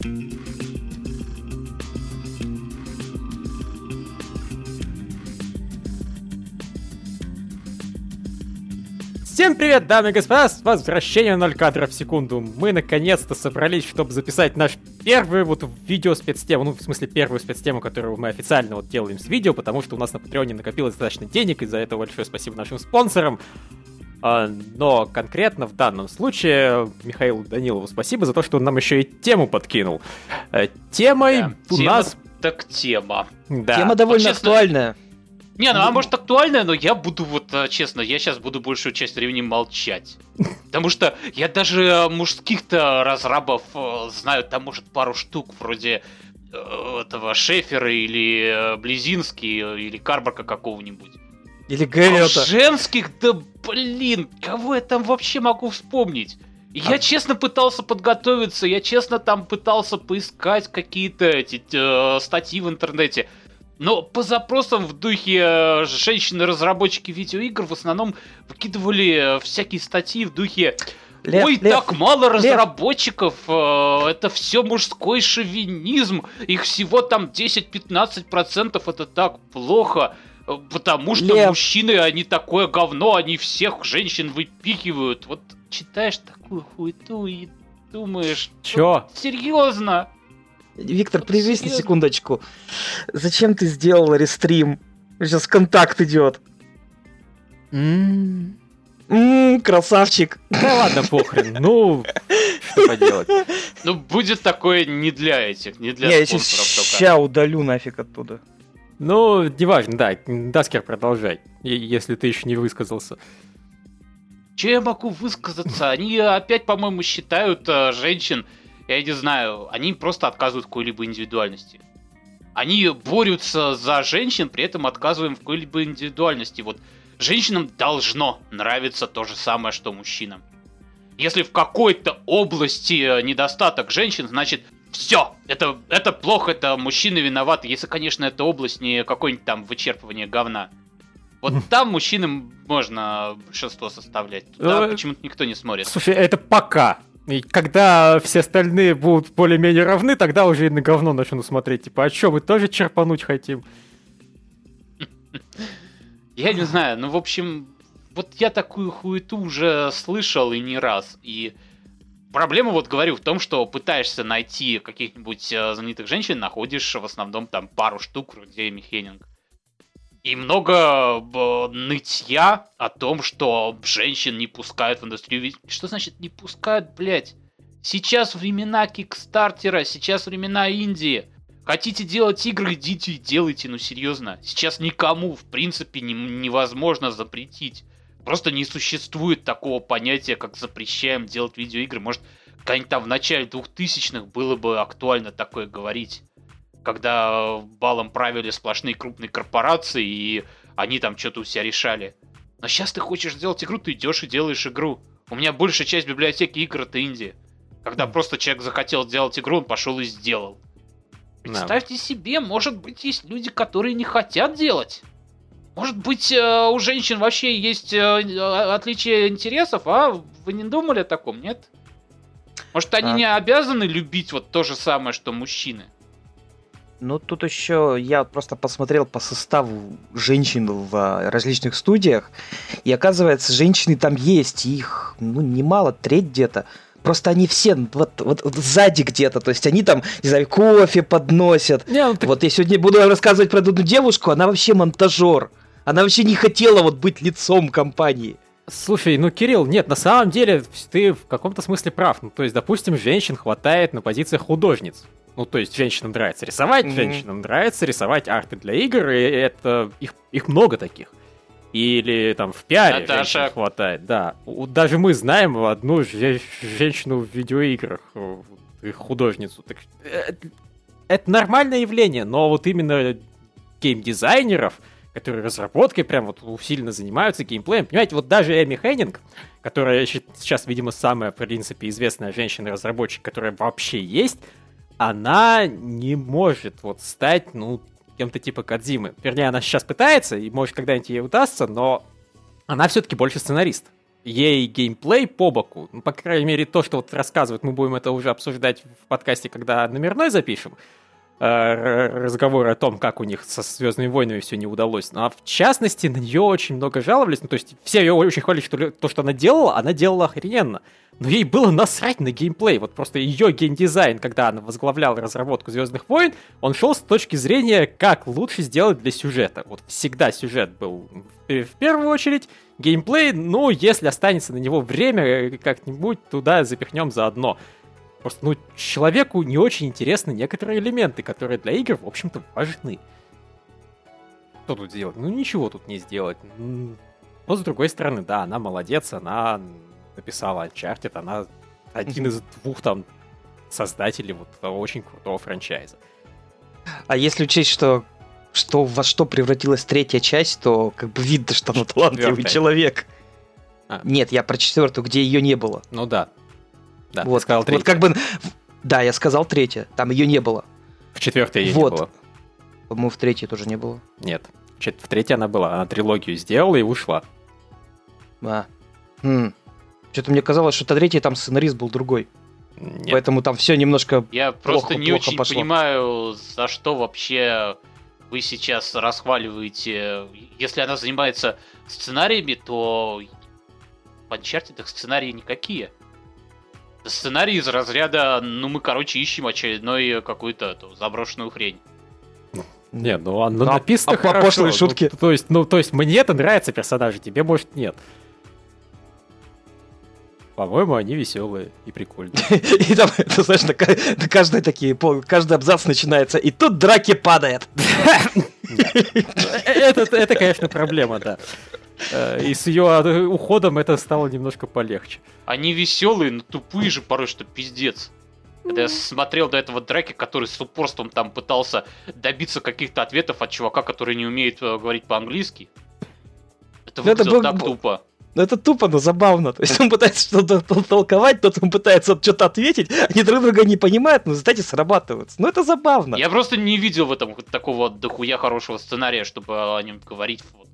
Всем привет, дамы и господа, с возвращением 0 кадров в секунду. Мы наконец-то собрались, чтобы записать наш первый вот видео спецтему, ну, в смысле, первую спецтему, которую мы официально вот делаем с видео, потому что у нас на Патреоне накопилось достаточно денег, и за это большое спасибо нашим спонсорам. А, но конкретно в данном случае Михаилу Данилову спасибо за то, что он нам еще и тему подкинул. Э, темой Да, у тема нас... Так тема. Да. Тема довольно Вот честно, актуальная. Не, ну а может актуальная, но я буду вот, э, честно, я сейчас буду большую часть времени молчать. Потому что я даже э, мужских-то разрабов знаю, там может пару штук вроде этого Шефера или Близинский или Карбака какого-нибудь. Или А Гэллиота. женских, да блин, кого я там вообще могу вспомнить? Я А- честно пытался подготовиться, я честно там пытался поискать какие-то эти э, статьи в интернете. Но по запросам в духе э, женщины-разработчики видеоигр в основном выкидывали э, всякие статьи в духе Лев, Ой, Лев, так мало Лев. разработчиков, э, это все мужской шовинизм, их всего там 10-15%, это так плохо, потому что Лев. мужчины, они такое говно, они всех женщин выпихивают. Вот читаешь такую хуету и думаешь, Чё? серьезно? Виктор, Вот привези серьезно. секундочку. Зачем ты сделал рестрим? Сейчас контакт идет. Ммм, красавчик. Да ладно, похрен. Ну, что поделать. Ну, будет такое не для этих, не для я ща удалю нафиг оттуда. Ну, неважно, да, Даскер, продолжай, если ты еще не высказался. Че я могу высказаться? Они опять, по-моему, считают э, женщин, я не знаю, они просто отказывают какой-либо индивидуальности. Они борются за женщин, при этом отказываем в какой-либо индивидуальности. Вот женщинам должно нравиться то же самое, что мужчинам. Если в какой-то области э, недостаток женщин, значит все, это, это плохо, это мужчины виноваты. Если, конечно, эта область не какое-нибудь там вычерпывание говна. Вот там мужчинам можно большинство составлять. Туда Э, почему-то никто не смотрит. Слушай, это пока. И когда все остальные будут более-менее равны, тогда уже и на говно начну смотреть. Типа, а что, мы тоже черпануть хотим? Я не знаю, ну, в общем, вот я такую хуету уже слышал и не раз. И проблема, вот говорю, в том, что пытаешься найти каких-нибудь э, знаменитых женщин, находишь в основном там пару штук, вроде Эми Хеннинг. И много б, нытья о том, что женщин не пускают в индустрию. Что значит не пускают, блядь? Сейчас времена Кикстартера, сейчас времена Индии. Хотите делать игры, идите и делайте, ну серьезно. Сейчас никому, в принципе, не- невозможно запретить. Просто не существует такого понятия, как запрещаем делать видеоигры. Может, когда-нибудь там в начале 2000-х было бы актуально такое говорить. Когда балом правили сплошные крупные корпорации, и они там что-то у себя решали. Но сейчас ты хочешь сделать игру, ты идешь и делаешь игру. У меня большая часть библиотеки игр это Индия. Когда просто человек захотел сделать игру, он пошел и сделал. Да. Представьте себе, может быть, есть люди, которые не хотят делать. Может быть, э, у женщин вообще есть э, отличие интересов, а? Вы не думали о таком, нет? Может, они А. не обязаны любить вот то же самое, что мужчины? Ну, тут еще я просто посмотрел по составу женщин в а, различных студиях, и оказывается, женщины там есть, их, ну, немало, треть где-то. Просто они все вот, вот, вот сзади где-то, то есть они там, не знаю, кофе подносят. Не, ну, так Вот я сегодня буду рассказывать про одну девушку, она вообще монтажер. Она вообще не хотела вот быть лицом компании. Слушай, ну, Кирилл, нет, на самом деле ты в каком-то смысле прав. Ну, то есть, допустим, женщин хватает на позициях художниц. Ну, то есть, женщинам нравится рисовать, Мгм. женщинам нравится рисовать арты для игр, и это их, их много таких. Или там в пиаре Наташа. хватает, да. Даже мы знаем одну же- женщину в видеоиграх, художницу. Так, э, это нормальное явление, но вот именно геймдизайнеров, которые разработкой прям вот усиленно занимаются геймплеем. Понимаете, вот даже Эми Хеннинг, которая сейчас, видимо, самая, в принципе, известная женщина-разработчик, которая вообще есть, она не может вот стать, ну, кем-то типа Кадзимы. Вернее, она сейчас пытается, и может когда-нибудь ей удастся, но она все-таки больше сценарист. ей геймплей по боку, ну, по крайней мере, то, что вот рассказывает, мы будем это уже обсуждать в подкасте, когда номерной запишем, э, разговоры о том, как у них со Звездными войнами все не удалось. Ну, а в частности, на нее очень много жаловались. Ну, то есть все ее очень хвалили, что то, что она делала, она делала охрененно. Но ей было насрать на геймплей. Вот просто ее геймдизайн, когда она возглавляла разработку Звездных войн, он шел с точки зрения, как лучше сделать для сюжета. Вот всегда сюжет был в первую очередь, Геймплей, ну, если останется на него время, э, как-нибудь туда запихнем заодно. Просто, ну, человеку не очень интересны некоторые элементы, которые для игр, в общем-то, важны. Что тут сделать? Ну, ничего тут не сделать. Но, с другой стороны, да, она молодец, она написала Uncharted, она один из двух там создателей вот того очень крутого франчайза. А если учесть, что что во что превратилась третья часть, то как бы видно, что она талантливый человек. А. Нет, я про четвертую, где ее не было. Ну да. Да, вот, сказал третья. Вот как бы, да, я сказал третья, там ее не было. В четвертой ее вот. не было. По-моему, в третьей тоже не было. Нет, в третьей она была, она трилогию сделала и ушла. А. Хм. Что-то мне казалось, что третья там сценарист был другой. Нет. Поэтому там все немножко. Я плохо, просто не плохо очень пошло. понимаю, за что вообще вы сейчас расхваливаете, если она занимается сценариями, то в Uncharted сценарии никакие. Сценарий из разряда, ну мы, короче, ищем очередной какую-то заброшенную хрень. Не, ну оно ну, написано а, хорошо. Пошлые ну, шутки. Ну, то есть, ну, то есть мне это нравится персонажи, тебе, может, нет. По-моему, они веселые и прикольные. И там, ты знаешь, на каждой такие, каждый абзац начинается, и тут драки падает. Это, конечно, проблема, да. Э, и с ее уходом это стало немножко полегче. Они веселые, но тупые же порой, что пиздец. Когда я смотрел до этого драки, который с упорством там пытался добиться каких-то ответов от чувака, который не умеет э, говорить по-английски. Это выглядело так тупо. Ну это тупо, но забавно. То есть он пытается что-то толковать, тот он пытается что-то ответить, они друг друга не понимают, но, кстати, срабатываются. Ну это забавно. Я просто не видел в этом такого дохуя хорошего сценария, чтобы о нем говорить. Вот.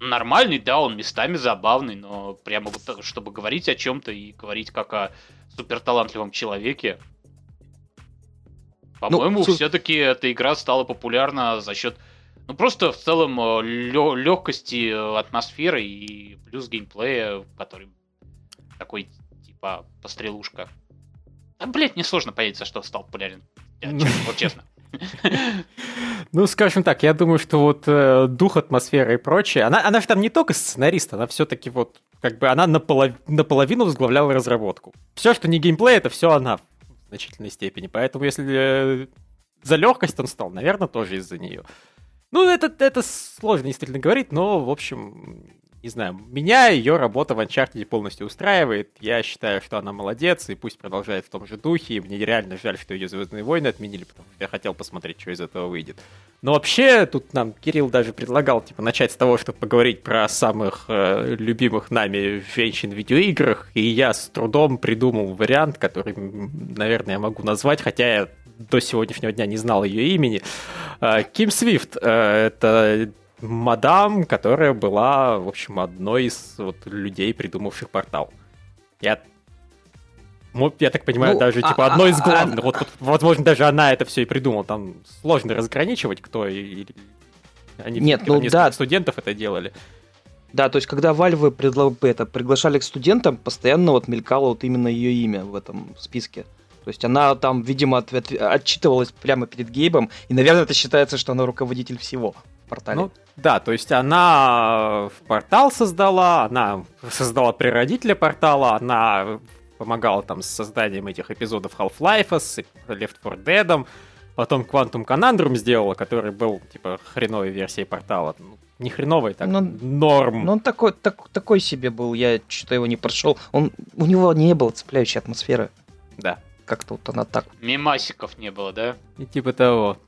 Нормальный, да, он местами забавный, но прямо вот чтобы говорить о чем-то и говорить как о суперталантливом человеке. Ну, По-моему, ну, все-таки эта игра стала популярна за счет ну, просто в целом э, легкости э, атмосферы и плюс геймплея, который такой, типа, пострелушка. А, блять, мне сложно понять, за что стал популярен. Я, честно, вот честно. Ну, скажем так, я думаю, что вот э, дух атмосферы и прочее, она, она же там не только сценарист, она все-таки вот, как бы она наполов, наполовину возглавляла разработку. Все, что не геймплей, это все она в значительной степени. Поэтому если э, за легкость он стал, наверное, тоже из-за нее. Ну, это, это сложно действительно говорить, но, в общем, не знаю, меня ее работа в Uncharted полностью устраивает. Я считаю, что она молодец, и пусть продолжает в том же духе. И мне реально жаль, что ее Звездные войны отменили, потому что я хотел посмотреть, что из этого выйдет. Но вообще, тут нам Кирилл даже предлагал, типа, начать с того, чтобы поговорить про самых э, любимых нами женщин в видеоиграх. И я с трудом придумал вариант, который, наверное, я могу назвать, хотя я до сегодняшнего дня не знал ее имени. Э, Ким Свифт э, — это мадам, которая была, в общем, одной из вот, людей, придумавших портал. Я я так понимаю, ну, даже типа а, одной из а, главных. А, вот, вот, возможно, даже она это все и придумала. Там сложно разграничивать, кто и, они Нет, ну да. студентов это делали. Да, то есть когда Valve предла... это, приглашали к студентам, постоянно вот мелькало вот именно ее имя в этом списке. То есть она там, видимо, от, от, отчитывалась прямо перед Гейбом, и, наверное, это считается, что она руководитель всего портале. Ну, да, то есть она портал создала, она создала прародителя портала, она помогала там с созданием этих эпизодов Half-Life, с Left 4 Dead, потом Quantum Conundrum сделала, который был, типа, хреновой версией портала. Ну, не хреновый, так, но, норм. Ну, он такой, так, такой себе был, я что-то его не прошел. Он, у него не было цепляющей атмосферы. Да как-то вот она так. Мемасиков не было, да? И типа того.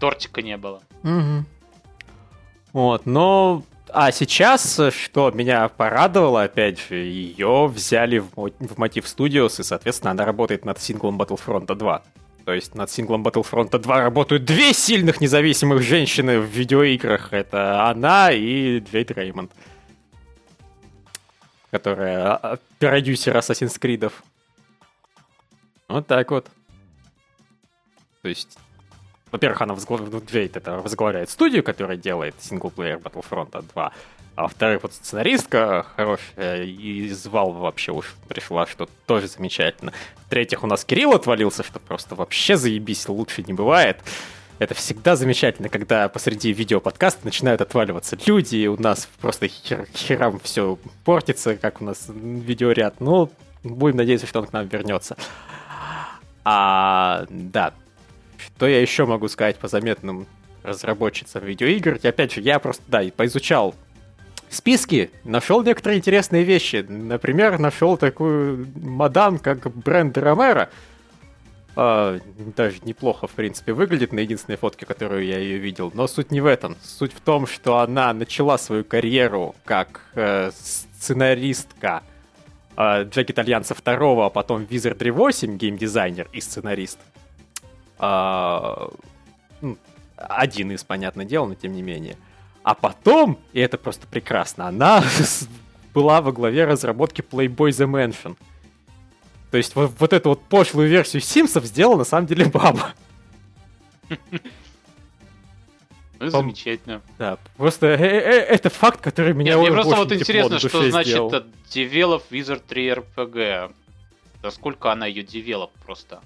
Тортика не было. Угу. Вот, но... А сейчас, что меня порадовало, опять же, ее взяли в, в Motive Studios, и, соответственно, она работает над синглом Battlefront 2. То есть над синглом Battlefront 2 работают две сильных независимых женщины в видеоиграх. Это она и Джейд Реймонд. которая а, продюсер Assassin's Creed. Вот так вот. То есть, во-первых, она возглавляет, это возглавляет студию, которая делает синглплеер Battlefront 2. А во-вторых, вот сценаристка хорошая из Valve вообще уж пришла, что тоже замечательно. В-третьих, у нас Кирилл отвалился, что просто вообще заебись, лучше не бывает. Это всегда замечательно, когда посреди видеоподкаста начинают отваливаться люди, и у нас просто хер, херам все портится, как у нас видеоряд. Ну, будем надеяться, что он к нам вернется. А, да, что я еще могу сказать по заметным разработчицам видеоигр? И опять же, я просто, да, поизучал списки, нашел некоторые интересные вещи. Например, нашел такую мадам, как Бренда Ромеро. А, даже неплохо, в принципе, выглядит на единственной фотке, которую я ее видел. Но суть не в этом. Суть в том, что она начала свою карьеру как э, сценаристка э, Джек Итальянца 2, а потом Wizardry 8, геймдизайнер и сценарист. Э, один из, понятное дело, но тем не менее. А потом, и это просто прекрасно, она была во главе разработки Playboy The Mansion. То есть вот, вот эту вот пошлую версию Симсов сделала на самом деле баба. Ну, замечательно. Да, просто э, э, э, это факт, который меня Нет, Мне просто вот интересно, что значит. Develop Wizard 3 RPG. Насколько она ее девелоп просто.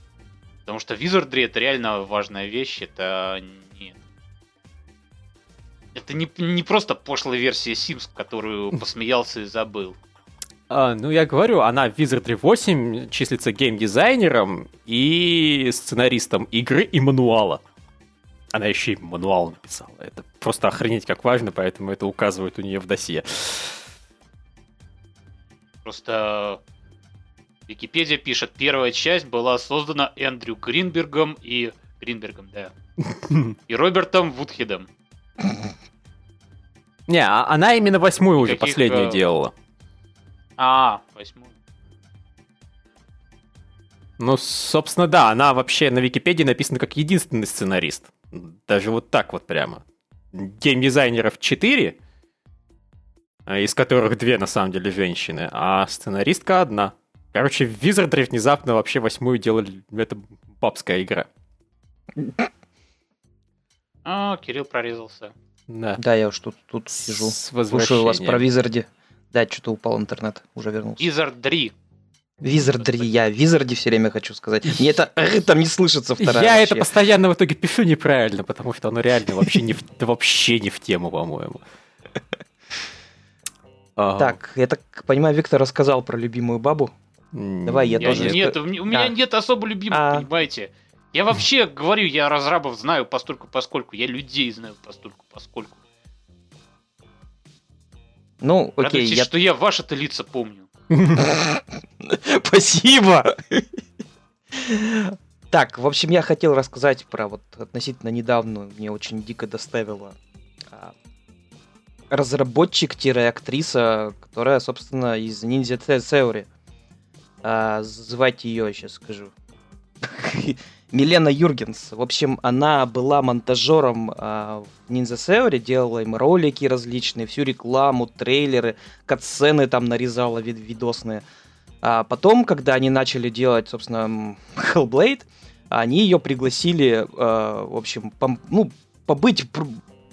Потому что Wizardry это реально важная вещь, это не... Это не, не просто пошлая версия Sims, которую посмеялся и забыл. А, ну, я говорю, она в Wizardry 8 числится геймдизайнером и сценаристом игры и мануала. Она еще и мануал написала. Это просто охренеть как важно, поэтому это указывает у нее в досье. Просто Википедия пишет, первая часть была создана Эндрю Гринбергом и... Гринбергом, да. И Робертом Вудхедом. Не, а она именно восьмую уже последнюю э, делала. А, восьмую. Ну, собственно, да, она вообще на Википедии написана как единственный сценарист. Даже вот так вот прямо. Геймдизайнеров 4, э, из которых две на самом деле женщины, а сценаристка одна. Короче, в Wizardry внезапно вообще восьмую делали. Это бабская игра. А, Кирилл прорезался. Да. Да, я уж тут, тут сижу. Слушаю вас про Визарди. Да, что-то упал интернет, уже вернулся. Wizardry. Визардри, я Визарди все время хочу сказать. Мне это там не слышится вторая. Я вообще. это постоянно в итоге пишу неправильно, потому что оно реально вообще не в, вообще не в тему, по-моему. Так, я так понимаю, Виктор рассказал про любимую бабу. Давай я, я тоже. Нет, у меня нет особо любимых, а... понимаете. Я вообще говорю, я разрабов знаю постольку поскольку, я людей знаю постольку поскольку. Ну, окей. Радуйтесь, я... что я ваши-то лица помню. Спасибо! Так, в общем, я хотел рассказать про вот относительно недавно мне очень дико доставило а, разработчик-актриса, которая, собственно, из Ninja Theory. А, звать ее, сейчас скажу. Милена Юргенс. В общем, она была монтажером а, в Ninja Theory, делала им ролики различные, всю рекламу, трейлеры, катсцены там нарезала вид видосные. А потом, когда они начали делать, собственно, Hellblade, они ее пригласили, а, в общем, пом- ну, побыть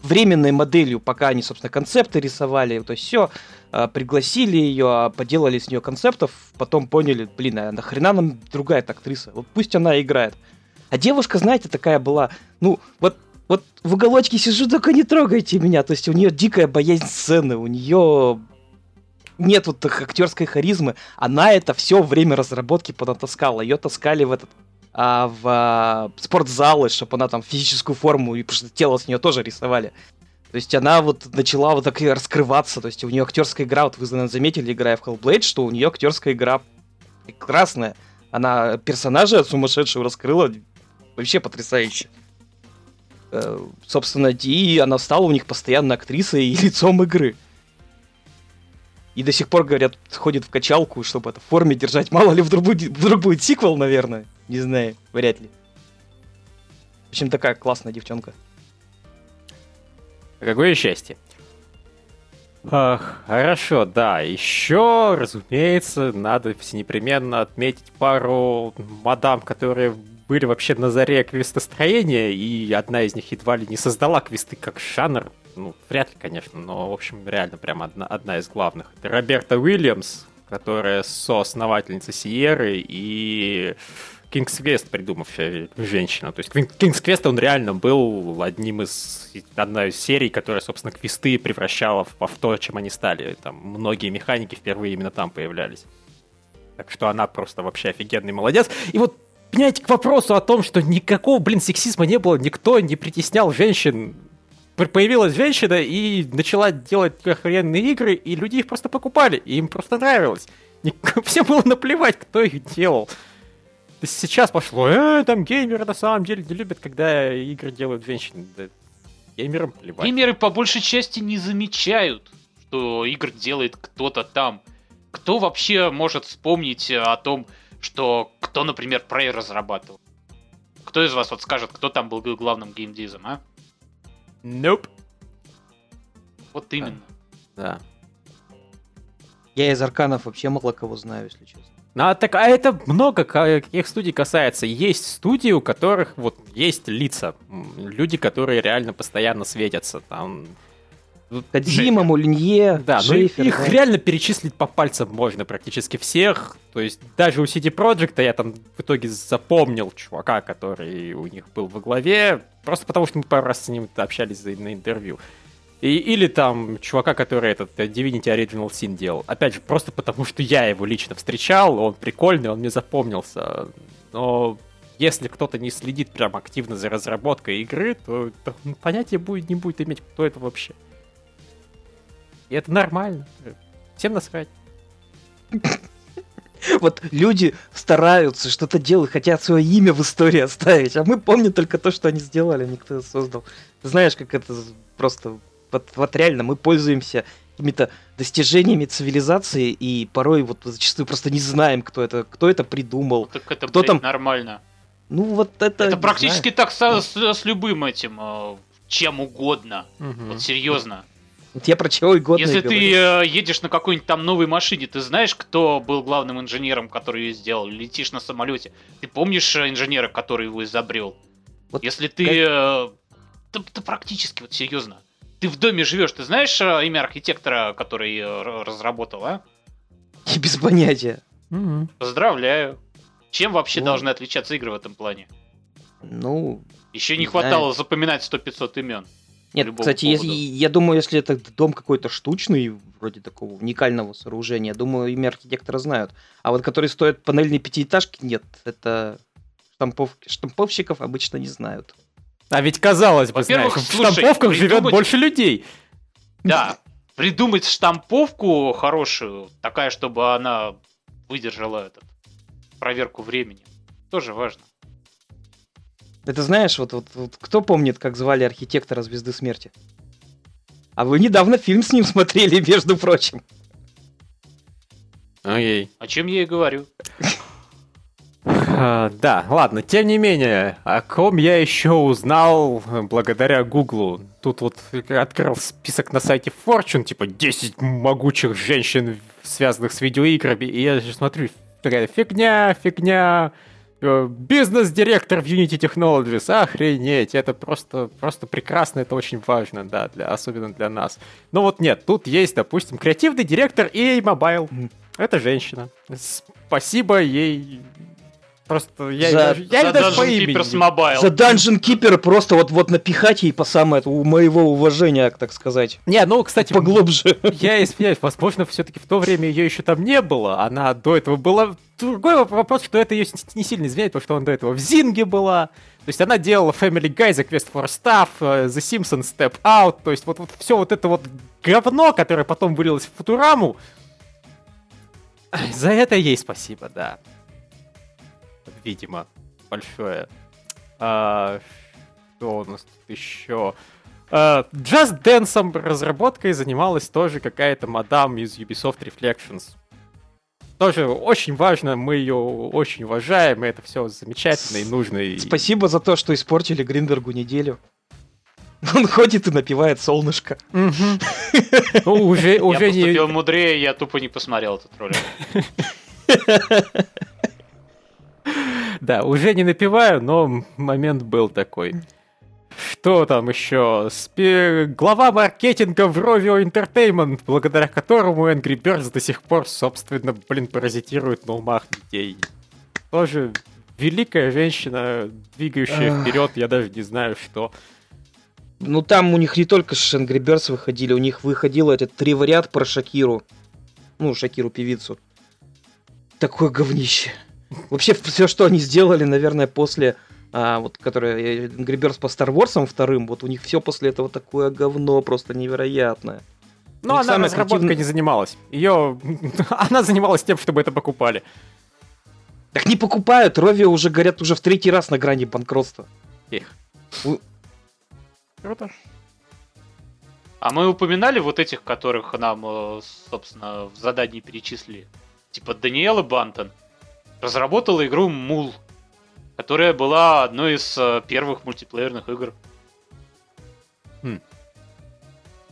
временной моделью, пока они, собственно, концепты рисовали, то есть все, а, пригласили ее, поделали с нее концептов, потом поняли, блин, а нахрена нам другая актриса, вот пусть она играет. А девушка, знаете, такая была, ну, вот вот в уголочке сижу, только не трогайте меня. То есть у нее дикая боязнь сцены, у нее нет вот актерской харизмы. Она это все время разработки понатаскала. Ее таскали в этот а, в а, спортзалы, чтобы она там физическую форму, и потому что тело с нее тоже рисовали. То есть она вот начала вот так раскрываться, то есть у нее актерская игра, вот вы, наверное, заметили, играя в Hellblade, что у нее актерская игра прекрасная. Она персонажа сумасшедшего раскрыла вообще потрясающе. Э, собственно, и она стала у них постоянно актрисой и лицом игры. И до сих пор, говорят, ходит в качалку, чтобы это в форме держать. Мало ли, вдруг будет, вдруг будет сиквел, наверное. Не знаю, вряд ли. В общем, такая классная девчонка. Какое счастье. Ах, хорошо, да. Еще, разумеется, надо непременно отметить пару мадам, которые были вообще на заре квестостроения, и одна из них едва ли не создала квесты как жанр. Ну, вряд ли, конечно, но, в общем, реально прям одна, одна из главных. Это Роберта Уильямс, которая соосновательница Сиеры, и King's Quest придумавшая женщина. То есть King's Quest, он реально был одним из, одной из серий, которая, собственно, квесты превращала в, в то, чем они стали. Там многие механики впервые именно там появлялись. Так что она просто вообще офигенный молодец. И вот, понимаете, к вопросу о том, что никакого, блин, сексизма не было, никто не притеснял женщин. Появилась женщина и начала делать охрененные игры, и люди их просто покупали, и им просто нравилось. Всем было наплевать, кто их делал сейчас пошло, э, там геймеры на самом деле не любят, когда игры делают женщины. Да, геймерам плевать. Геймеры по большей части не замечают, что игр делает кто-то там. Кто вообще может вспомнить о том, что кто, например, Prey разрабатывал? Кто из вас вот скажет, кто там был главным геймдизом, а? Nope. Вот именно. Да. Я из арканов вообще мало кого знаю, если честно. Ну, а, так, а это много каких студий касается. Есть студии, у которых вот есть лица. Люди, которые реально постоянно светятся. Там Кадзима, Мулинье, Да, Шейфер, ну их да. реально перечислить по пальцам можно практически всех. То есть даже у CD Projekt я там в итоге запомнил чувака, который у них был во главе, просто потому что мы пару раз с ним общались на интервью. И, или там чувака, который этот э, Divinity Original Sin делал. Опять же, просто потому что я его лично встречал, он прикольный, он мне запомнился. Но если кто-то не следит прям активно за разработкой игры, то, то понятия будет, не будет иметь, кто это вообще. И это нормально. Всем насрать. Вот люди стараются, что-то делают, хотят свое имя в истории оставить, а мы помним только то, что они сделали, никто создал. Знаешь, как это просто вот, вот реально мы пользуемся какими-то достижениями цивилизации и порой вот зачастую просто не знаем, кто это, кто это придумал. Ну, так это, кто блядь, там нормально. Ну вот это. Это практически знаю. так с, с, с любым этим, э, чем угодно. Угу. Вот серьезно. Вот я про чего угодно. Если ты э, едешь на какой-нибудь там новой машине, ты знаешь, кто был главным инженером, который ее сделал? Летишь на самолете. Ты помнишь э, инженера, который его изобрел? Вот Если ты. Как... Э, ты, ты практически, вот серьезно ты в доме живешь, ты знаешь э, имя архитектора, который э, разработал, а? И без понятия. Угу. Поздравляю. Чем вообще ну, должны отличаться игры в этом плане? Ну... Еще не, не хватало знаю. запоминать 100-500 имен. Нет, кстати, если, я думаю, если это дом какой-то штучный, вроде такого уникального сооружения, думаю, имя архитектора знают. А вот который стоит панельной пятиэтажки, нет. Это штамповки, штамповщиков обычно не знают. А ведь казалось бы, знаешь, в штамповках живет больше людей. Да, придумать штамповку хорошую, такая, чтобы она выдержала этот проверку времени, тоже важно. Это знаешь, вот, вот, вот кто помнит, как звали архитектора Звезды Смерти? А вы недавно фильм с ним смотрели, между прочим. Окей. О чем я и говорю. А, да, ладно, тем не менее, о ком я еще узнал благодаря Гуглу. Тут вот открыл список на сайте Fortune, типа 10 могучих женщин, связанных с видеоиграми, и я же смотрю, такая фигня, фигня, бизнес-директор в Unity Technologies, охренеть, это просто, просто прекрасно, это очень важно, да, для, особенно для нас. Но вот нет, тут есть, допустим, креативный директор EA Mobile, это женщина. Спасибо ей Просто я, за, я за даже по имени. Mobile. За Dungeon Keeper просто вот, вот напихать ей по самое у моего уважения, так сказать. Не, ну, кстати, поглубже. Я извиняюсь, возможно, все-таки в то время ее еще там не было. Она до этого была. Другой вопрос, что это ее не сильно извиняет, потому что она до этого в Зинге была. То есть она делала Family Guy, The Quest for Stuff, э, The Simpsons Step Out. То есть вот, вот все вот это вот говно, которое потом вылилось в Футураму. За это ей спасибо, да видимо, большое. А, что у нас тут еще? Uh, Just Dance разработкой занималась тоже какая-то мадам из Ubisoft Reflections. Тоже очень важно, мы ее очень уважаем, и это все замечательно и нужно. И... Спасибо за то, что испортили Гринбергу неделю. Он ходит и напивает солнышко. Ну, уже, Я уже не... поступил мудрее, я тупо не посмотрел этот ролик. Да, уже не напиваю, но момент был такой. Что там еще? Спе- Глава маркетинга в Rovio Entertainment, благодаря которому Angry Birds до сих пор, собственно, блин, паразитирует на умах детей. Тоже великая женщина, двигающая вперед, я даже не знаю что. Ну там у них не только Angry Birds выходили, у них выходил этот тривариат про Шакиру. Ну, Шакиру певицу. Такое говнище. Вообще, все, что они сделали, наверное, после а, вот, которое Angry Birds по Star Wars вторым, вот у них все после этого такое говно, просто невероятное. Но У них она разработкой креативная- не занималась. Ее... Она занималась тем, чтобы это покупали. Так не покупают, Ровио уже горят уже в третий раз на грани банкротства. Их. У- Круто. А мы упоминали вот этих, которых нам, э, собственно, в задании перечислили. Типа Даниэла Бантон разработала игру Мул, которая была одной из э, первых мультиплеерных игр.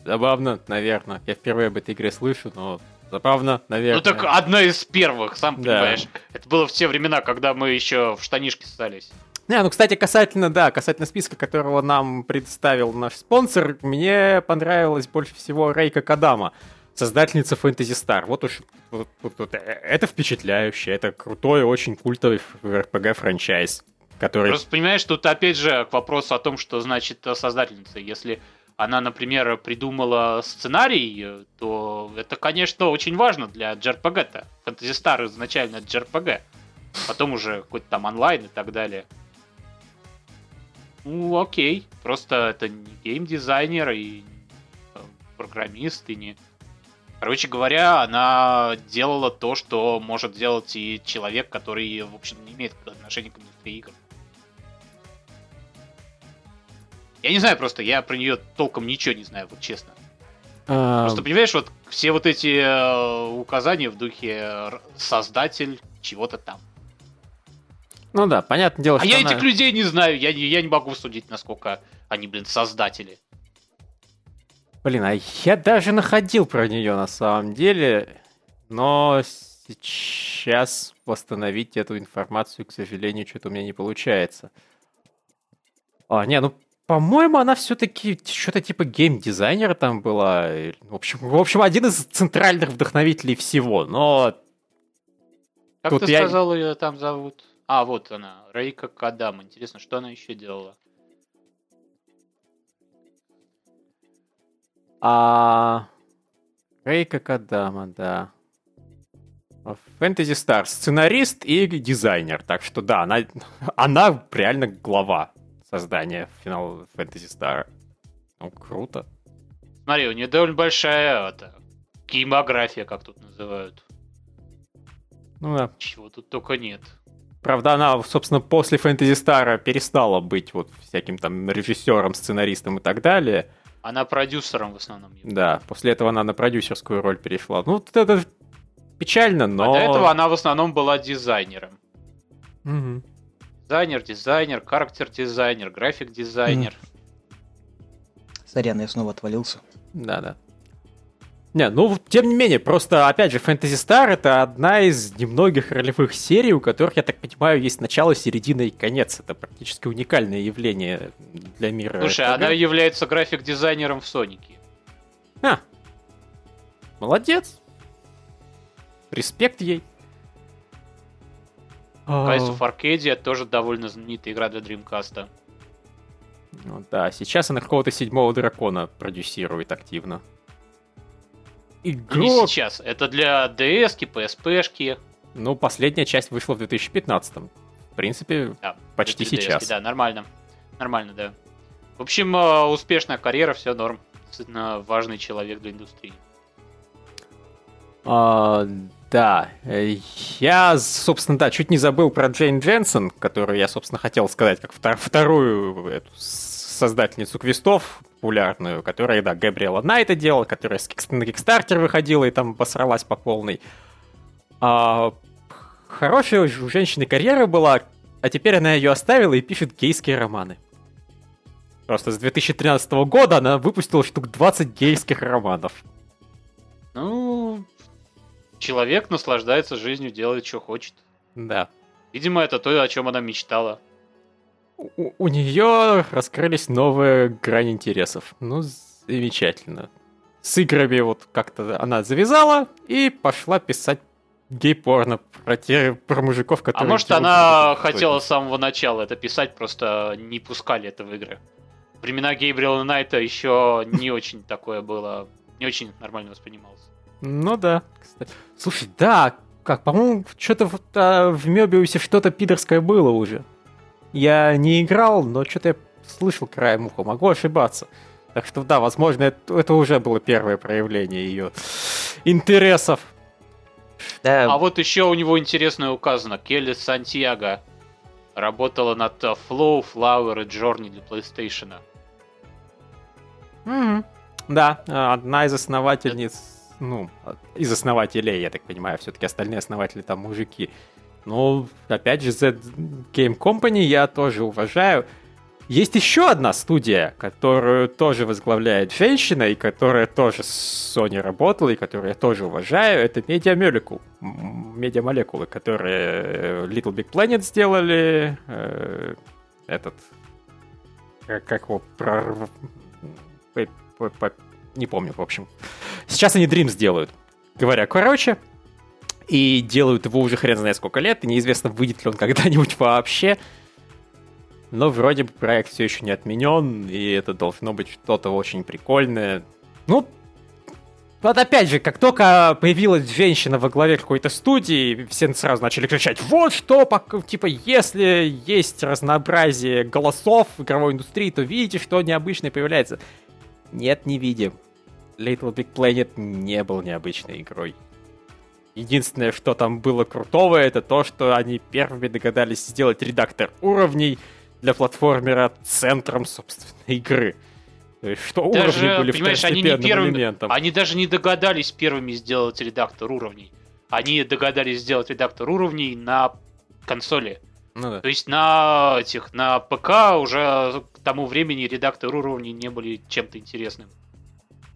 Забавно, наверное. Я впервые об этой игре слышу, но забавно, наверное. Ну так одна из первых, сам Да. понимаешь. Это было в те времена, когда мы еще в штанишки ссались. Не, ну, кстати, касательно, да, касательно списка, которого нам представил наш спонсор, мне понравилась больше всего Рейка Кадама, создательница Fantasy Star. Вот уж вот- вот- вот, э, это впечатляюще, это крутой, очень культовый RPG франчайз, который... Просто понимаешь, тут опять же к вопросу о том, что значит э, создательница. Если она, например, придумала сценарий, э, то это, конечно, очень важно для JRPG-то. Fantasy Star изначально JRPG. Потом уже какой-то там онлайн и так далее. Ну, окей. Просто это не геймдизайнер и программист, и не... Короче говоря, она делала то, что может делать и человек, который, в общем, не имеет отношения к индустрии игр. Я не знаю просто, я про нее толком ничего не знаю, вот честно. а, Просто понимаешь, вот все вот эти э, указания в духе р- создатель чего-то там. Ну да, понятное дело, А что я она- этих людей не знаю, я не, я не могу судить, насколько они, блин, создатели. Блин, а я даже находил про нее на самом деле, но сейчас восстановить эту информацию, к сожалению, что-то у меня не получается. А, не, ну, по-моему, она все-таки что-то типа геймдизайнера там была. В общем, в общем, один из центральных вдохновителей всего, но Как Тут ты я- сказал, ее там зовут? А, вот она, Рейка Кадам. Интересно, что она еще делала? А... Рейка Кадама, да. Фэнтези Star, сценарист и дизайнер. Так что да, она, она реально глава создания Final Fantasy Star. Ну, круто. Смотри, у нее довольно большая это, геймография, как тут называют. Ну да. Чего тут только нет. Правда, она, собственно, после Fantasy Star перестала быть вот всяким там режиссером, сценаристом и так далее. Она продюсером в основном. Да, после этого она на продюсерскую роль перешла. Ну, вот это печально, но... А до этого она в основном была дизайнером. Мгм. Дизайнер, дизайнер, характер-дизайнер, график-дизайнер. Сорян, я снова отвалился. Да-да. Не, ну, тем не менее, просто, опять же, Fantasy Star это одна из немногих ролевых серий, у которых, я так понимаю, есть начало, середина и конец. Это практически уникальное явление для мира. Слушай, RPG. она является график-дизайнером в Сонике. А, молодец. Респект ей. А, Кайс of Arcadia тоже довольно знаменитая игра для Dreamcast. ну да, сейчас она какого-то седьмого дракона продюсирует активно. Ну, не Игрок... сейчас. Это для DS-ки, PSP-шки. Ну, последняя часть вышла в 2015 В принципе, Да, почти для 3DS-ки, сейчас. Да, нормально. Нормально, да. В общем, э, успешная карьера, все норм. Действительно важный человек для индустрии. А, да, я, собственно, да, чуть не забыл про Джейн Дженсен, которую я, собственно, хотел сказать как втор- вторую эту создательницу квестов популярную, которая, да, Габриэла Найта делала, которая на Кикстартер выходила и там посралась по полной. А, хорошая у женщины карьера была, а теперь она ее оставила и пишет гейские романы. Просто с 2013 года она выпустила штук 20 гейских романов. Ну, человек наслаждается жизнью, делает, что хочет. Да. Видимо, это то, о чем она мечтала. У, у нее раскрылись новые грани интересов. Ну, замечательно. С играми вот как-то она завязала и пошла писать гей-порно про, те, про мужиков, А которые... может, делают она хотела с самого начала это писать, просто не пускали это в игры. Времена Гейбриэла Найта еще не очень такое было, не очень нормально воспринималось. Ну да, кстати. Слушай, да, как, по-моему, что-то вот, а, в Мебиусе что-то пидорское было уже. Я не играл, но что-то я слышал краем уха, могу ошибаться. Так что да, возможно, это, это уже было первое проявление ее интересов. Да, А вот еще у него интересно указано, Келли Сантьяго работала над э, Flow, Flower и Journey для PlayStation. Мгм. Да, одна из основательниц, ну, из основателей, я так понимаю, все-таки остальные основатели там мужики. Ну, опять же, Z Game Company я тоже уважаю. Есть еще одна студия, которую тоже возглавляет женщина, и которая тоже с Sony работала, и которую я тоже уважаю. Это Media Molecule, Media Molecule, которые э, Little Big Planet сделали, э, этот, как, как его, прорв- не помню, в общем. Сейчас они Dreams делают. Говоря короче, и делают его уже хрен знает сколько лет, и неизвестно, выйдет ли он когда-нибудь вообще. Но вроде бы проект все еще не отменен, и это должно быть что-то очень прикольное. Ну, вот опять же, как только появилась женщина во главе какой-то студии, все сразу начали кричать, вот что, типа, если есть разнообразие голосов в игровой индустрии, то видите, что необычное появляется. Нет, не видим. Little Big Planet не был необычной игрой. Единственное, что там было крутого, это то, что они первыми догадались сделать редактор уровней для платформера центром, собственно, игры. То есть, что Даже, уровни были понимаешь, они не первыми- элементом. Они даже не догадались первыми сделать редактор уровней. Они догадались сделать редактор уровней на консоли. Ну да. То есть на этих, на ПК уже к тому времени редактор уровней не были чем-то интересным.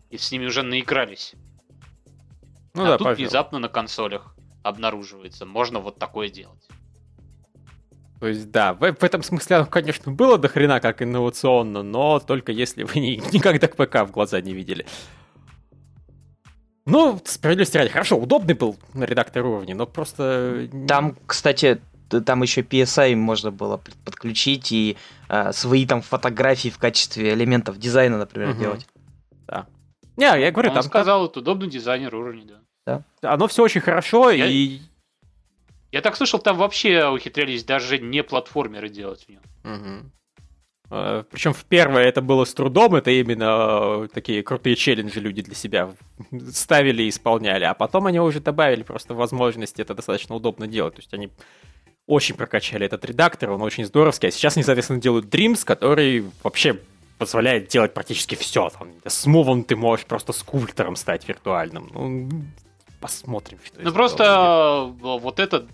И с ними уже наигрались. Ну а да, тут пожалуй. внезапно на консолях обнаруживается. Можно вот такое делать. То есть, да, в, в этом смысле оно, конечно, было до хрена как инновационно, но только если вы ни- никогда к ПК в глаза не видели. Ну, справедливости ради, хорошо, удобный был редактор уровня, но просто... Там, кстати, там еще PSI можно было под- подключить и а, свои там фотографии в качестве элементов дизайна, например, Мгм. делать. Не, я говорю, Он там, сказал, это удобный дизайнер уровней, да. там оно все очень хорошо, Я- и... Я так слышал, там вообще ухитрялись даже не платформеры делать в нем. Причем Э, в первое это было с трудом, это именно э, такие крутые челленджи люди для себя ставили и исполняли, а потом они уже добавили просто возможность это достаточно удобно делать. То есть они очень прокачали этот редактор, он очень здоровский, а сейчас они, соответственно, делают Dreams, который вообще позволяет делать практически все. Там, с мувом ты можешь просто скульптором стать виртуальным. Ну, посмотрим, что Ну просто выйдет. э, вот это...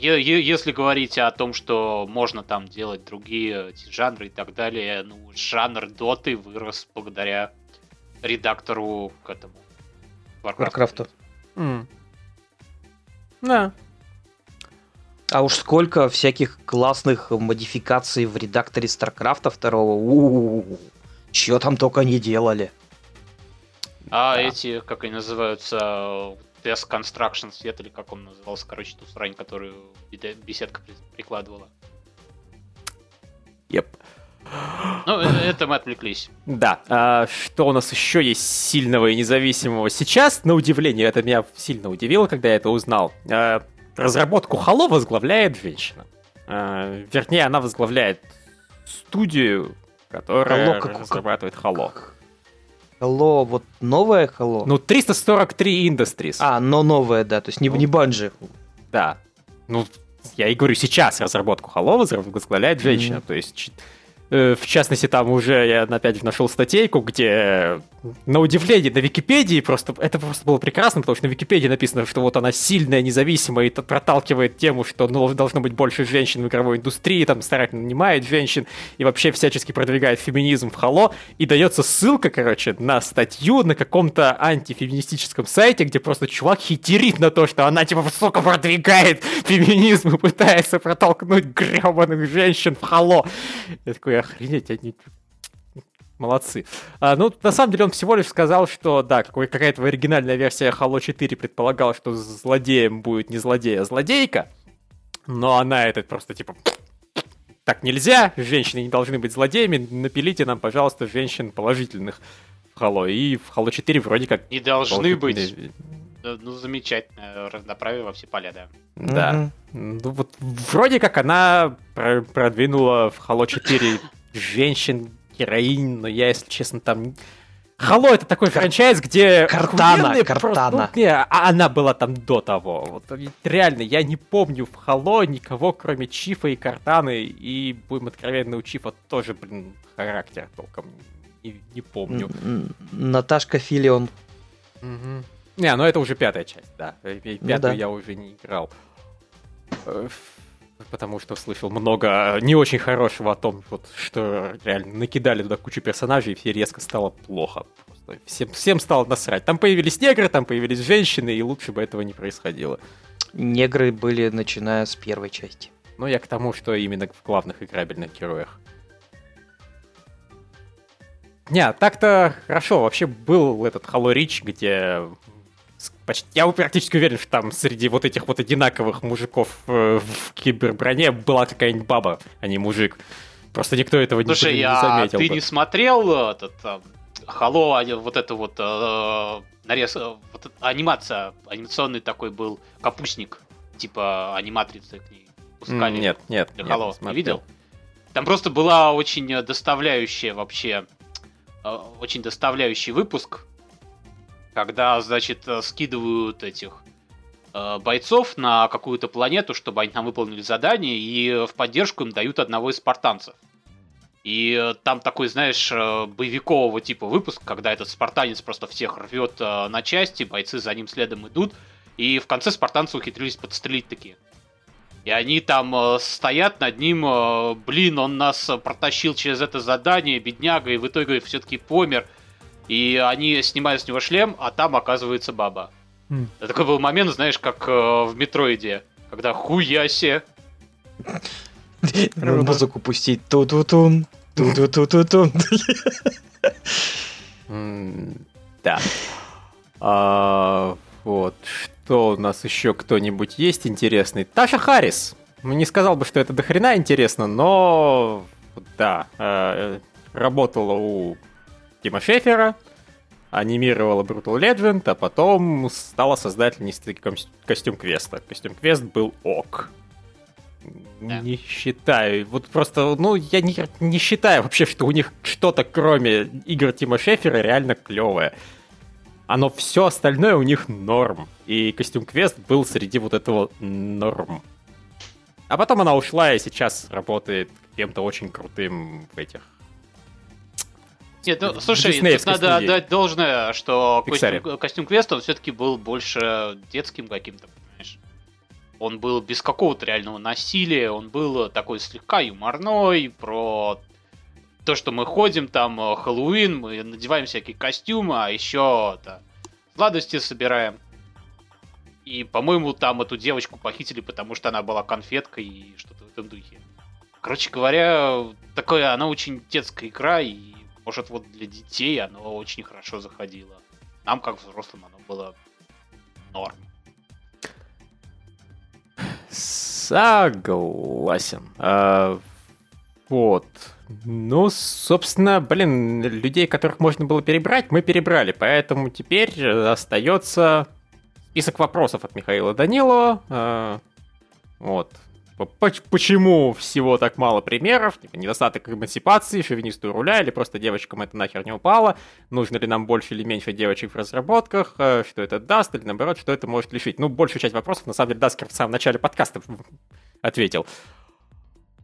э, Если говорить о том, что можно там делать другие эти жанры и так далее, ну, жанр доты вырос благодаря редактору к этому. Варкрафту. М. Да. А уж сколько всяких классных модификаций в редакторе Старкрафта второго. У-у-у. Чё там только не делали. А Да. эти, как они называются, TES Construction Set, или как он назывался, короче, ту срань, которую беседка при- прикладывала. Еп. Ну, э, это мы отвлеклись. Да, а что у нас еще есть сильного и независимого сейчас, на удивление, это меня сильно удивило, когда я это узнал. А, разработку Halo возглавляет женщина. А, вернее, она возглавляет студию, которая Halo как- разрабатывает Halo. Hello, вот новое Hello? Ну, 343 Industries. а, но новое, да, то есть не, Ну. не банжи. Да. Ну, я и говорю, сейчас разработку Halo возглавляет женщина. Мгм. То есть Э, в частности, там уже я опять нашел статейку, где на удивление на Википедии просто это просто было прекрасно, потому что на Википедии написано, что вот она сильная, независимая и проталкивает тему, что ну, должно быть больше женщин в игровой индустрии, там старательно нанимает женщин и вообще всячески продвигает феминизм в Хало. И дается ссылка, короче, на статью на каком-то антифеминистическом сайте, где просто чувак хитерит на то, что она типа сука продвигает феминизм и пытается протолкнуть гребаных женщин в Хало. Я такой, охренеть, они молодцы. А, ну, на самом деле он всего лишь сказал, что, да, какая-то оригинальная версия Halo 4 предполагала, что злодеем будет не злодей, а злодейка. Но она это просто, типа, так нельзя, женщины не должны быть злодеями, напилите нам, пожалуйста, женщин положительных в Halo. И в Halo 4 вроде как... Не должны быть. Ну, замечательно, разноправие во все поля, да. Да. Ну, вот вроде как она продвинула в Halo 4 женщин, героинь, но я, если честно, там... Хало это такой Кар... франчайз, где Картана, Картана. Просто, ну, не, а она была там до того. Вот, реально, я не помню в Хало никого, кроме Чифа и Картаны, и, будем откровенны, у Чифа тоже, блин, характер толком не, не помню. Наташка Филион. Угу. Не, ну это уже пятая часть, да. Пятую ну, да. я уже не играл. Э, потому что слышал много не очень хорошего о том, вот, что реально накидали туда кучу персонажей, и все резко стало плохо. Просто всем, всем стало насрать. Там появились негры, там появились женщины, и лучше бы этого не происходило. Негры были начиная с первой части. Ну, я к тому, что именно в главных играбельных героях. Не, так-то хорошо. Вообще был этот Halo Reach, где почти, я практически уверен, что там среди вот этих вот одинаковых мужиков э, в киберброне была какая-нибудь баба, а не мужик. Просто никто этого Слушай, не, не заметил. Ты бы. не смотрел этот э, Хало, вот это вот э, нарез, э, вот анимация, анимационный такой был капустник, типа аниматрицы к ней пускали. Нет, нет, для Хало. Не, не видел? Там просто была очень доставляющая вообще, э, очень доставляющий выпуск когда, значит, э, скидывают этих э, бойцов на какую-то планету, чтобы они там выполнили задание, и в поддержку им дают одного из спартанцев. И э, там такой, знаешь, боевикового типа выпуск, когда этот спартанец просто всех рвет на части, бойцы за ним следом идут, и в конце спартанцы ухитрились подстрелить такие. И они там стоят над ним, блин, он нас протащил через это задание, бедняга, и в итоге все-таки помер. И они снимают с него шлем, а там оказывается баба. Mm. Это такой был момент, знаешь, как э, в Метроиде, когда хуясе. Музыку пустить. Ту-ту-тун. Ту-ту-ту-тун. Да. А, вот. Что у нас еще кто-нибудь есть интересный? Таша Харрис. Ну, не сказал бы, что это дохрена интересно, но да, э, работала у Тима Шефера, анимировала Brutal Legend, а потом стала создательницей костюм квеста. Костюм квест был ок. Да. Не считаю. Вот просто, ну, я не, не считаю вообще, что у них что-то, кроме игр Тима Шефера, реально клевое. Оно все остальное у них норм. И костюм квест был среди вот этого норм. А потом она ушла и сейчас работает кем-то очень крутым в этих нет, ну, слушай, тут надо студии. отдать должное, что костюм, костюм Квест, он все-таки был больше детским каким-то, понимаешь? Он был без какого-то реального насилия, он был такой слегка юморной, про то, что мы ходим там, э, Хэллоуин, мы надеваем всякие костюмы, а еще это, сладости собираем. И, по-моему, там эту девочку похитили, потому что она была конфеткой и что-то в этом духе. Короче говоря, такая, она очень детская игра, и может, вот для детей оно очень хорошо заходило. Нам, как взрослым, оно было норм. Согласен. А, вот. Ну, собственно, блин, людей, которых можно было перебрать, мы перебрали. Поэтому теперь остается список вопросов от Михаила Данилова. А, вот. Почему всего так мало примеров? Типа недостаток эмансипации, шовинисту руля, или просто девочкам это нахер не упало? Нужно ли нам больше или меньше девочек в разработках? Э, что это даст? Или наоборот, что это может лишить? Ну, большую часть вопросов, на самом деле, Даскер в самом начале подкаста ответил.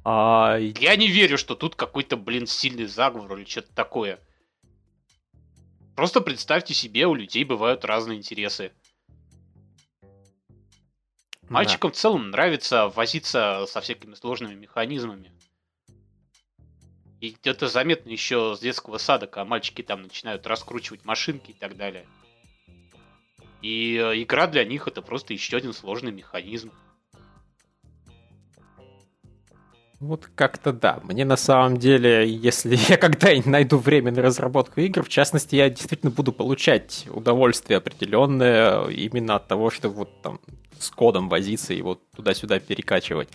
А... Я не верю, что тут какой-то, блин, сильный заговор или что-то такое. Просто представьте себе, у людей бывают разные интересы. Мальчикам да. в целом нравится возиться со всякими сложными механизмами. И это заметно еще с детского сада, когда мальчики там начинают раскручивать машинки и так далее. И э, игра для них это просто еще один сложный механизм. Вот как-то да. Мне на самом деле, если я когда-нибудь найду время на разработку игр, в частности, я действительно буду получать удовольствие определенное именно от того, что вот там с кодом возиться и вот туда-сюда перекачивать.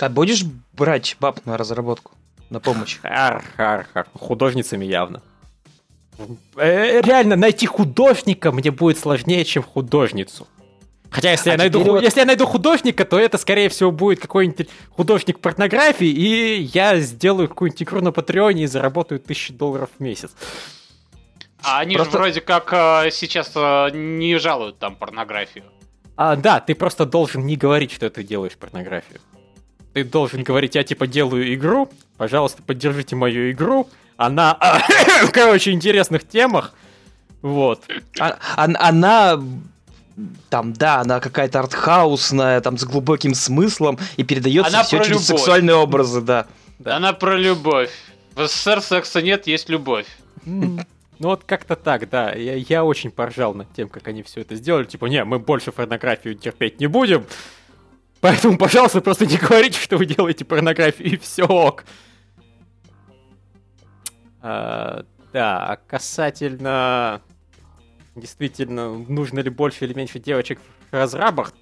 А будешь брать баб на разработку? На помощь? Хар. Художницами явно. Э, реально, найти художника мне будет сложнее, чем художницу. Хотя, если, а я найду, вот... если я найду художника, то это, скорее всего, будет какой-нибудь художник порнографии, и я сделаю какую-нибудь игру на Патреоне и заработаю тысячи долларов в месяц. А они просто... же вроде как а, сейчас а, не жалуют там порнографию. А, да, ты просто должен не говорить, что ты делаешь порнографию. Ты должен говорить, я типа делаю игру, пожалуйста, поддержите мою игру. Она, короче, интересных темах. Вот. А, она там, да, она какая-то артхаусная, там, с глубоким смыслом, и передается она все через любовь. сексуальные образы, да. да. Она про любовь. В СССР секса нет, есть любовь. Ну вот как-то так, да. Я, я очень поржал над тем, как они все это сделали. Типа, не, мы больше порнографию терпеть не будем. Поэтому, пожалуйста, просто не говорите, что вы делаете порнографию, и все ок. А, да, касательно действительно, нужно ли больше или меньше девочек в разрабах,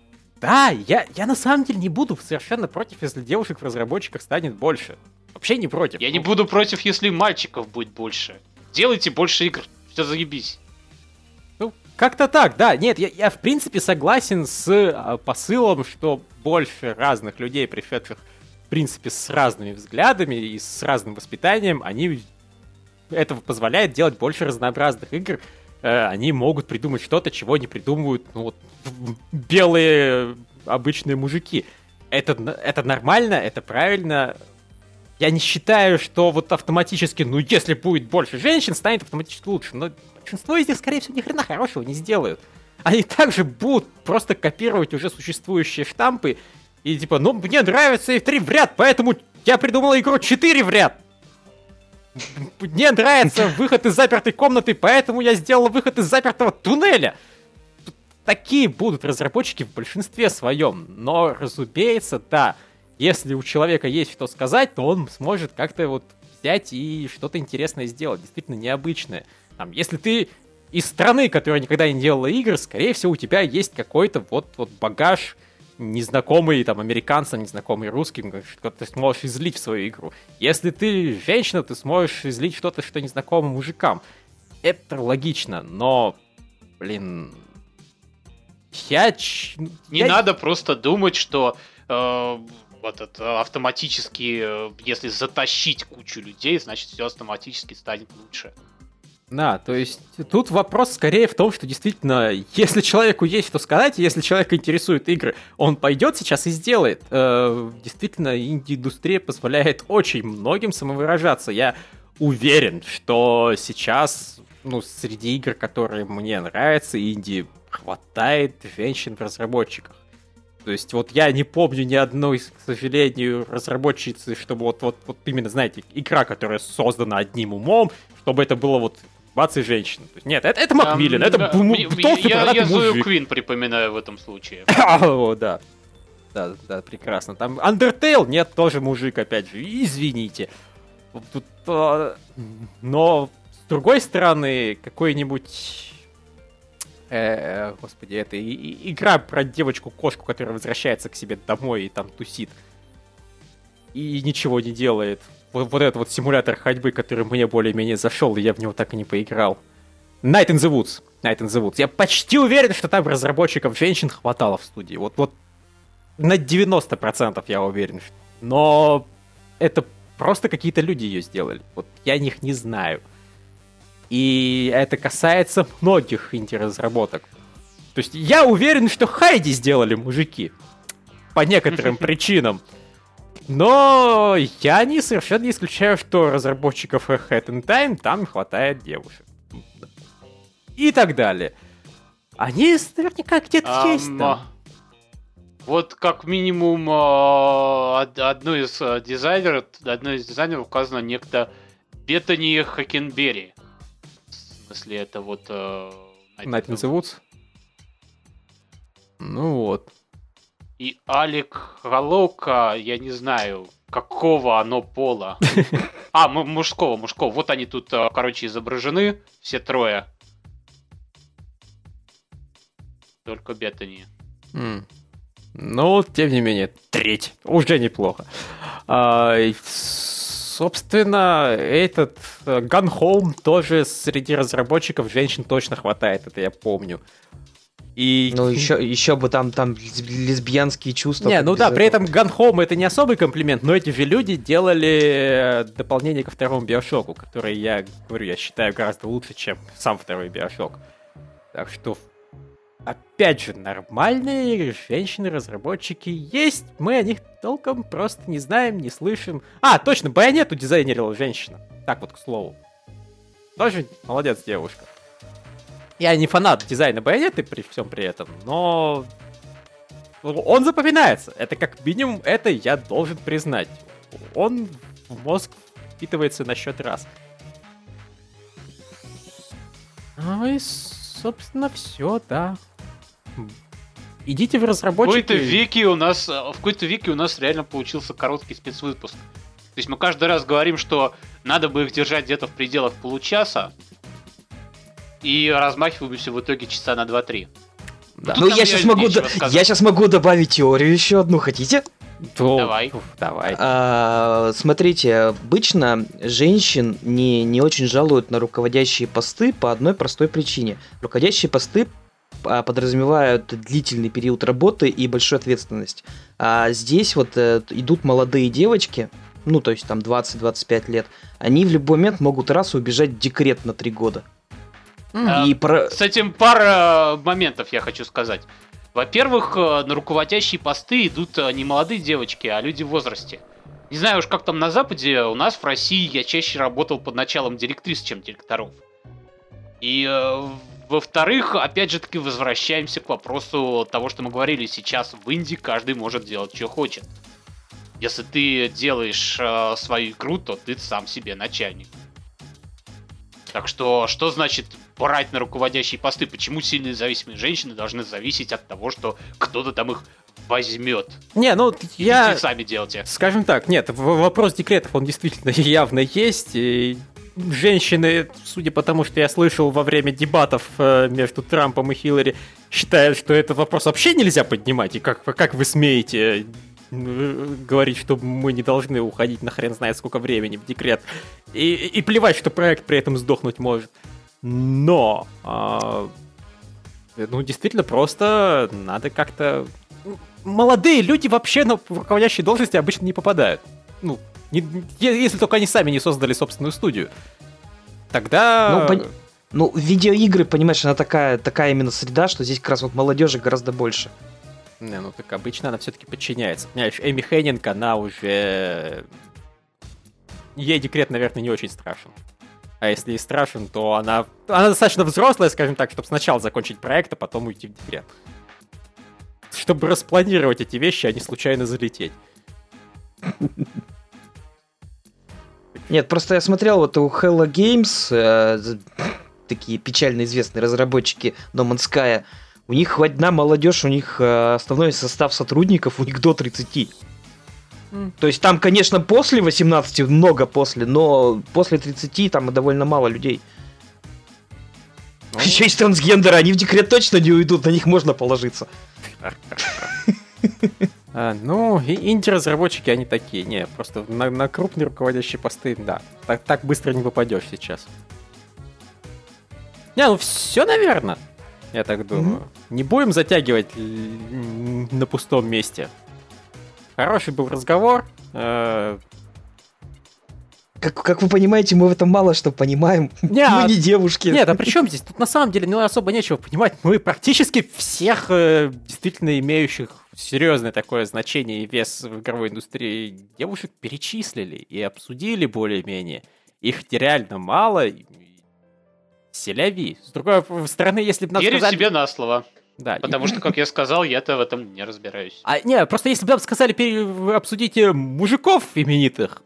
да, я, я на самом деле не буду совершенно против, если девушек в разработчиках станет больше. Вообще не против. Я не буду против, если мальчиков будет больше. Делайте больше игр, все заебись. Ну, как-то так, да. Нет, я, я в принципе согласен с а, посылом, что больше разных людей, пришедших, в принципе, с разными взглядами и с разным воспитанием, они этого позволяет делать больше разнообразных игр, Э, они могут придумать что-то, чего не придумывают ну, вот, белые обычные мужики. Это, это нормально, это правильно. Я не считаю, что вот автоматически, ну, если будет больше женщин, станет автоматически лучше. Но большинство из них, скорее всего, ни хрена хорошего не сделают. Они также будут просто копировать уже существующие штампы и типа, ну, мне нравится и 3 в ряд, поэтому я придумал игру 4 в ряд. Мне нравится выход из запертой комнаты, поэтому я сделал выход из запертого туннеля. Такие будут разработчики в большинстве своем. Но, разумеется, да, если у человека есть что сказать, то он сможет как-то вот взять и что-то интересное сделать, действительно необычное. Там, если ты из страны, которая никогда не делала игр, скорее всего, у тебя есть какой-то вот, вот багаж незнакомый там американцам, незнакомый русским, ты сможешь излить в свою игру. Если ты женщина, ты сможешь излить что-то, что незнакомо мужикам. Это логично, но, блин, я... Не я... надо просто думать, что э, вот это автоматически, э, если затащить кучу людей, значит все автоматически станет лучше. Да, то есть тут вопрос скорее в том, что действительно, если человеку есть что сказать, если человека интересуют игры, он пойдет сейчас и сделает. Э, действительно, инди-индустрия позволяет очень многим самовыражаться. Я уверен, что сейчас, ну, среди игр, которые мне нравятся, инди хватает женщин в разработчиках. То есть вот я не помню ни одной, к сожалению, разработчицы, чтобы вот, вот, вот именно, знаете, игра, которая создана одним умом, чтобы это было вот бац и женщина. Нет, это, это Макмиллин, это да, толстый Я, я Зою Квин припоминаю в этом случае. О, да. Да, да, прекрасно. Там Undertale, нет, тоже мужик, опять же, извините. Тут, а, но, с другой стороны, какой-нибудь... Э, господи, это и, и, игра про девочку-кошку, которая возвращается к себе домой и там тусит. И ничего не делает вот, вот этот вот симулятор ходьбы, который мне более-менее зашел, и я в него так и не поиграл. Night in the Woods. Night in the Woods. Я почти уверен, что там разработчиков женщин хватало в студии. Вот, вот на 90% я уверен. Но это просто какие-то люди ее сделали. Вот я них не знаю. И это касается многих инди-разработок. То есть я уверен, что Хайди сделали мужики. По некоторым причинам. Но я не совершенно не исключаю, что разработчиков Head in Time там хватает девушек. И так далее. Они наверняка где-то Ам, есть там. Вот как минимум а, од- одной из а, дизайнеров, одной из дизайнеров указано некто Беттани Хакенберри. В смысле, это вот... in the Woods. Ну вот. И Алик Галока, я не знаю, какого оно пола. А, мужского, мужского. Вот они тут, э, короче, изображены, все трое. Только Беттани. М. Ну, тем не менее, треть. Уже неплохо. А, собственно, этот э, Gun Home тоже среди разработчиков женщин точно хватает, это я помню. И... Ну, еще, еще бы там, там лесб- лесбиянские чувства. Не, ну да, при этого. этом Gun Home это не особый комплимент, но эти же люди делали э, дополнение ко второму Биошоку, который я говорю, я считаю гораздо лучше, чем сам второй Биошок. Так что, опять же, нормальные женщины-разработчики есть, мы о них толком просто не знаем, не слышим. А, точно, Байонету дизайнерила женщина. Так вот, к слову. Тоже молодец девушка. Я не фанат дизайна Байонеты при всем при этом, но он запоминается. Это как минимум, это я должен признать. Он в мозг впитывается на счет раз. Ну и, собственно, все, да. Идите в В разработчики. какой-то веке у нас, в какой-то веке у нас реально получился короткий спецвыпуск. То есть мы каждый раз говорим, что надо бы их держать где-то в пределах получаса, и размахиваемся в итоге часа на 2-3. Да. Тут Ну, я сейчас, могу, до- я сейчас могу добавить теорию еще одну, хотите? То- Давай. уф, давай. А, смотрите, обычно женщин не, не очень жалуют на руководящие посты по одной простой причине. Руководящие посты а, подразумевают длительный период работы и большую ответственность. А здесь вот э, идут молодые девочки, ну, то есть там 20-25 лет, они в любой момент могут раз убежать в декрет на 3 года. А, И про... С этим пара моментов я хочу сказать. Во-первых, э, на руководящие посты идут э, не молодые девочки, а люди в возрасте. Не знаю уж, как там на Западе, у нас в России я чаще работал под началом директрис, чем директоров. И, э, во-вторых, опять же таки возвращаемся к вопросу того, что мы говорили сейчас. В Индии каждый может делать, что хочет. Если ты делаешь э, свою игру, то ты сам себе начальник. Так что, что значит брать на руководящие посты? Почему сильно зависимые женщины должны зависеть от того, что кто-то там их возьмет? Не, ну, Я... я... сами делайте. Скажем так, нет, вопрос декретов, он действительно явно есть. И женщины, судя по тому, что я слышал во время дебатов э, между Трампом и Хиллари, считают, что этот вопрос вообще нельзя поднимать. И как, как вы смеете э, говорить, что мы не должны уходить на хрен знает сколько времени в декрет. И, и плевать, что проект при этом сдохнуть может. Но... а, ну, действительно, просто надо как-то... Молодые люди вообще на руководящие должности обычно не попадают. Ну, не- если только они сами не создали собственную студию. Тогда... Ну, пон- Ну, видеоигры, понимаешь, она такая, такая именно среда, что здесь как раз вот молодежи гораздо больше. Не, ну так обычно она все-таки подчиняется. Понимаешь, Эми Хеннинг, она уже... Ей декрет, наверное, не очень страшен. А если и страшен, то она... Она достаточно взрослая, скажем так, чтобы сначала закончить проект, а потом уйти в декрет. Чтобы распланировать эти вещи, а не случайно залететь. Нет, просто я смотрел вот у Hello Games, э, такие печально известные разработчики No Man's Sky, у них одна молодежь, у них э, основной состав сотрудников, у них до 30. То есть там, конечно, после 18 много после, но после 30 там довольно мало людей. Ну, Еще есть трансгендеры, они в декрет точно не уйдут, на них можно положиться. А, ну, инди-разработчики, они такие. Не, просто на, на крупные руководящие посты, да. Так, так быстро не попадешь сейчас. Не, ну все, наверное. Я так думаю. Не будем затягивать на пустом месте. Хороший был разговор. Э, Как, как вы понимаете, мы в этом мало что понимаем. Не, а- мы не девушки. Нет, а при чем здесь? Тут на самом деле ну, особо нечего понимать. Мы практически всех э, действительно имеющих серьезное такое значение и вес в игровой индустрии девушек перечислили и обсудили более-менее. Их реально мало. Селяви. С другой стороны, если бы нам Верю сказали... себе на слово. Да. Потому что, как я сказал, я-то в этом не разбираюсь. А, не, просто если бы нам сказали, обсудите мужиков именитых,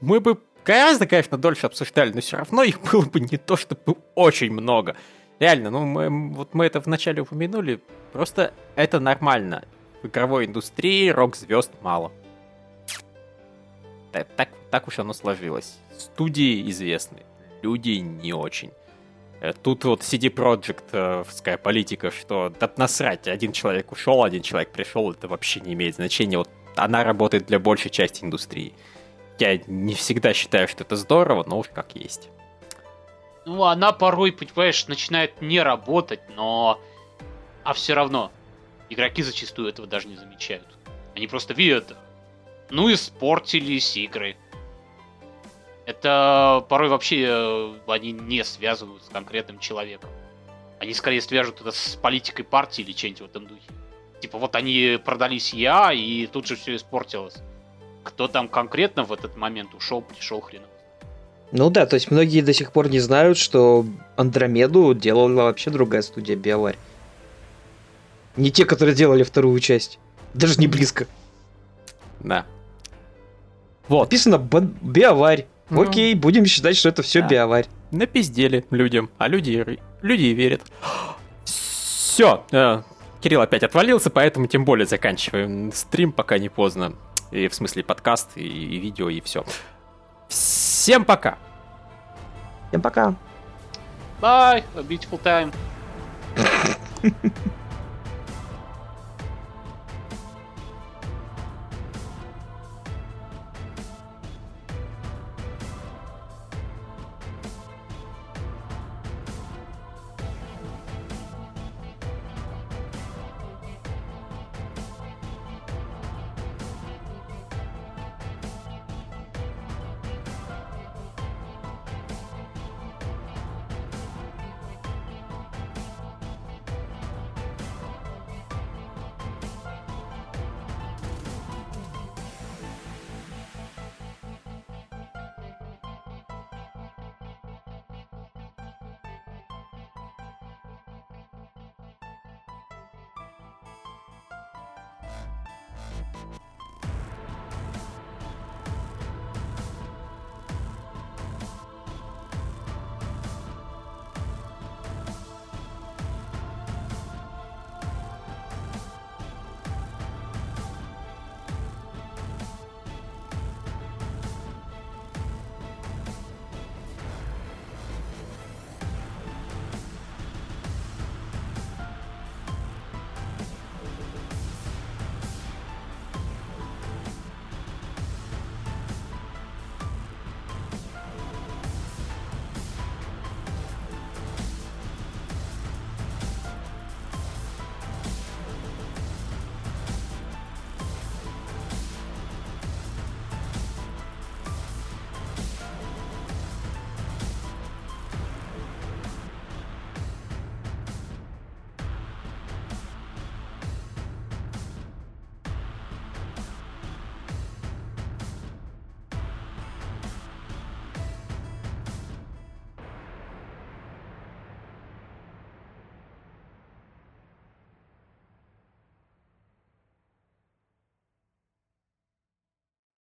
мы бы гораздо, конечно, дольше обсуждали, но все равно их было бы не то, чтобы очень много. Реально, ну, мы, вот мы это вначале упомянули, просто это нормально. В игровой индустрии рок-звезд мало. Так, так, так уж оно сложилось. Студии известны, люди не очень. Э, тут вот CD Projekt политика, что да насрать, один человек ушел, один человек пришел, это вообще не имеет значения. Вот она работает для большей части индустрии. Я не всегда считаю, что это здорово, но уж как есть. Ну, она порой, понимаешь, начинает не работать, но... А все равно, игроки зачастую этого даже не замечают. Они просто видят, ну, испортились игры. Это порой вообще э, они не связывают с конкретным человеком. Они скорее свяжут это с политикой партии или чем-нибудь в этом духе. Типа вот они продались я, и тут же все испортилось. Кто там конкретно в этот момент ушел, пришел хрен. Ну да, то есть многие до сих пор не знают, что Андромеду делала вообще другая студия Биоварь. Не те, которые делали вторую часть. Даже не близко. Да. Вот. Написано Биоварь. Ну. Окей, будем считать, что это все да. биоварь. Напиздели людям, а люди, люди верят. Все, э, Кирилл опять отвалился, поэтому тем более заканчиваем стрим, пока не поздно. И в смысле подкаст, и, и видео, и все. Всем пока! Всем пока! Bye! A beautiful time!